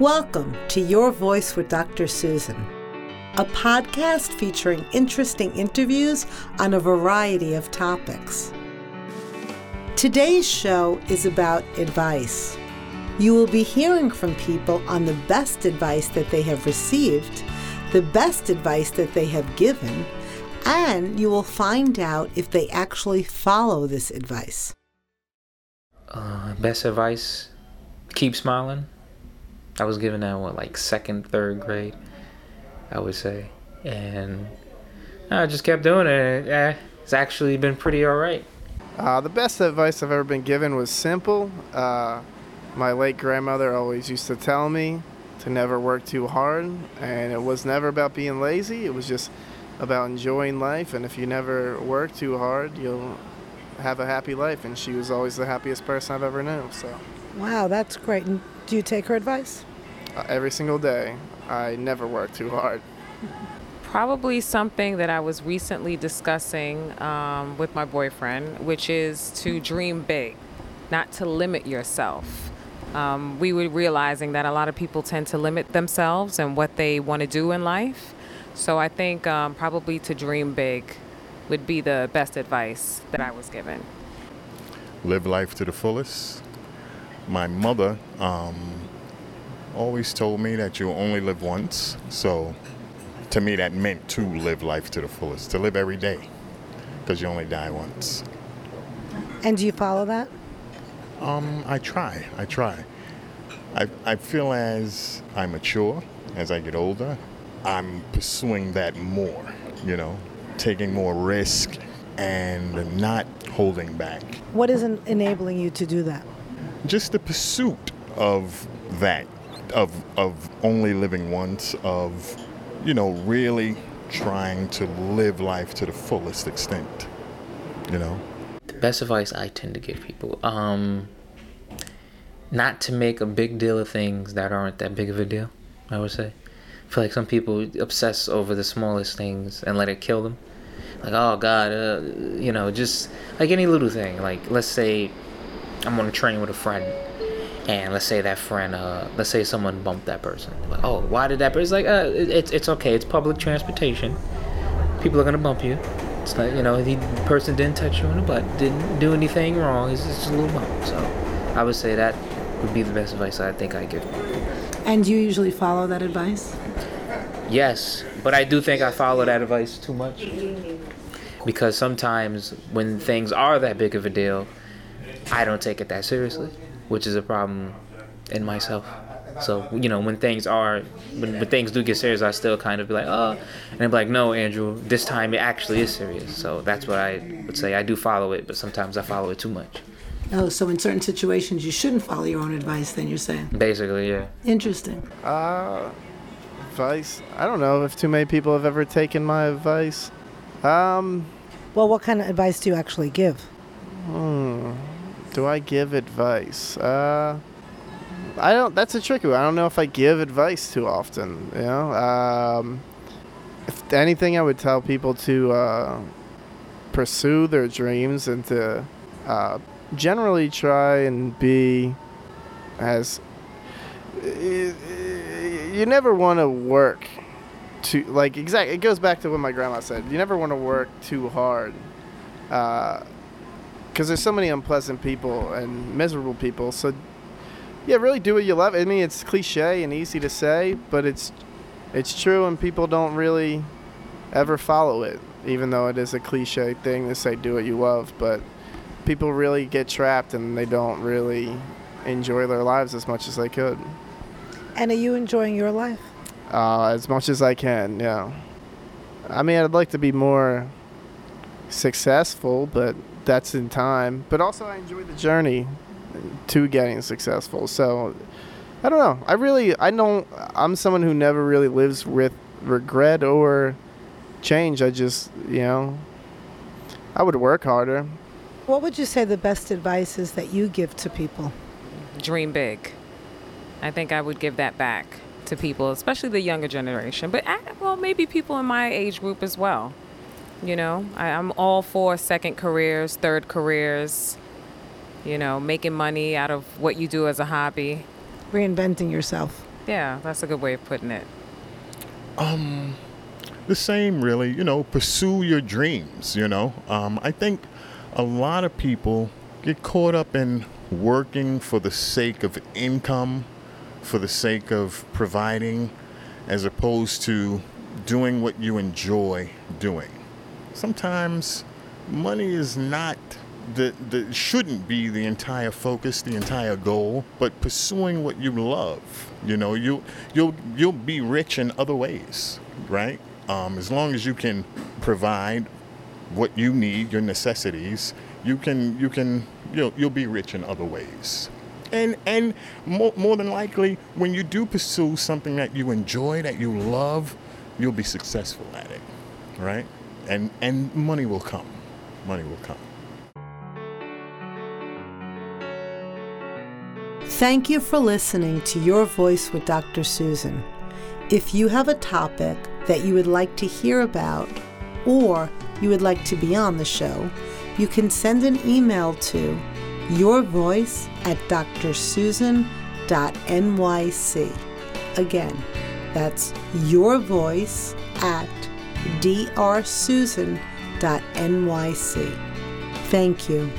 Welcome to Your Voice with Dr. Susan, a podcast featuring interesting interviews on a variety of topics. Today's show is about advice. You will be hearing from people on the best advice that they have received, the best advice that they have given, and you will find out if they actually follow this advice. Uh, best advice keep smiling. I was given that what like second, third grade, I would say, and I just kept doing it. Yeah, it's actually been pretty all right. Uh, the best advice I've ever been given was simple. Uh, my late grandmother always used to tell me to never work too hard, and it was never about being lazy. It was just about enjoying life, and if you never work too hard, you'll have a happy life. And she was always the happiest person I've ever known. So. Wow, that's great. And do you take her advice? Uh, every single day. I never work too hard. Probably something that I was recently discussing um, with my boyfriend, which is to dream big, not to limit yourself. Um, we were realizing that a lot of people tend to limit themselves and what they want to do in life. So I think um, probably to dream big would be the best advice that I was given. Live life to the fullest. My mother um, always told me that you only live once. So to me, that meant to live life to the fullest, to live every day, because you only die once. And do you follow that? Um, I try. I try. I, I feel as I mature, as I get older, I'm pursuing that more, you know, taking more risk and not holding back. What is enabling you to do that? Just the pursuit of that, of, of only living once, of, you know, really trying to live life to the fullest extent, you know? The best advice I tend to give people, um, not to make a big deal of things that aren't that big of a deal. I would say. I feel like some people obsess over the smallest things and let it kill them. Like, oh God, uh, you know, just like any little thing. Like, let's say I'm on a train with a friend, and let's say that friend, uh, let's say someone bumped that person. Like, oh, why did that person? It's like, uh, it, it's it's okay. It's public transportation. People are gonna bump you. It's like, you know, the person didn't touch you in the butt, didn't do anything wrong. It's just a little bump. So, I would say that would be the best advice I think I give. And do you usually follow that advice? Yes, but I do think I follow that advice too much. Because sometimes when things are that big of a deal, I don't take it that seriously, which is a problem in myself. So, you know, when things are, when, when things do get serious, I still kind of be like, oh, and I'm like, no, Andrew, this time it actually is serious. So that's what I would say. I do follow it, but sometimes I follow it too much. Oh, so in certain situations you shouldn't follow your own advice, then you're saying? Basically, yeah. Interesting. Uh, advice? I don't know if too many people have ever taken my advice. Um, Well, what kind of advice do you actually give? hmm, do I give advice? Uh, I don't. That's a tricky one. I don't know if I give advice too often. You know. Um, if anything, I would tell people to uh, pursue their dreams and to uh, generally try and be as you never want to work too like exactly it goes back to what my grandma said you never want to work too hard because there's so many unpleasant people and miserable people so yeah really do what you love i mean it's cliche and easy to say but it's it's true and people don't really ever follow it even though it is a cliche thing to say do what you love but people really get trapped and they don't really enjoy their lives as much as they could And are you enjoying your life? uh, as much as I can. Yeah. I mean, I'd like to be more successful, but that's in time. But also, I enjoy the journey to getting successful. So, I don't know. I really, I don't. I'm someone who never really lives with regret or change. I just, you know, I would work harder. What would you say the best advice is that you give to people? Dream big. I think I would give that back to people, especially the younger generation, but well, maybe people in my age group as well. You know, I, I'm all for second careers, third careers, you know, making money out of what you do as a hobby. Reinventing yourself. Yeah, that's a good way of putting it. Um, the same, really. You know, pursue your dreams. You know, um, I think a lot of people get caught up in working for the sake of income, for the sake of providing, as opposed to doing what you enjoy doing. Sometimes money is not the, the shouldn't be the entire focus, the entire goal, but pursuing what you love. You know, you you'll you'll be rich in other ways, right? Um, as long as you can provide what you need, your necessities, you can you can you'll you'll be rich in other ways. And and more, more than likely, when you do pursue something that you enjoy, that you love, you'll be successful at it, right? And and money will come. Money will come. Thank you for listening to Your Voice with Dr. Susan. If you have a topic that you would like to hear about or you would like to be on the show, you can send an email to yourvoice at drsusan.nyc. Again, that's yourvoice at drsusan.nyc. Thank you.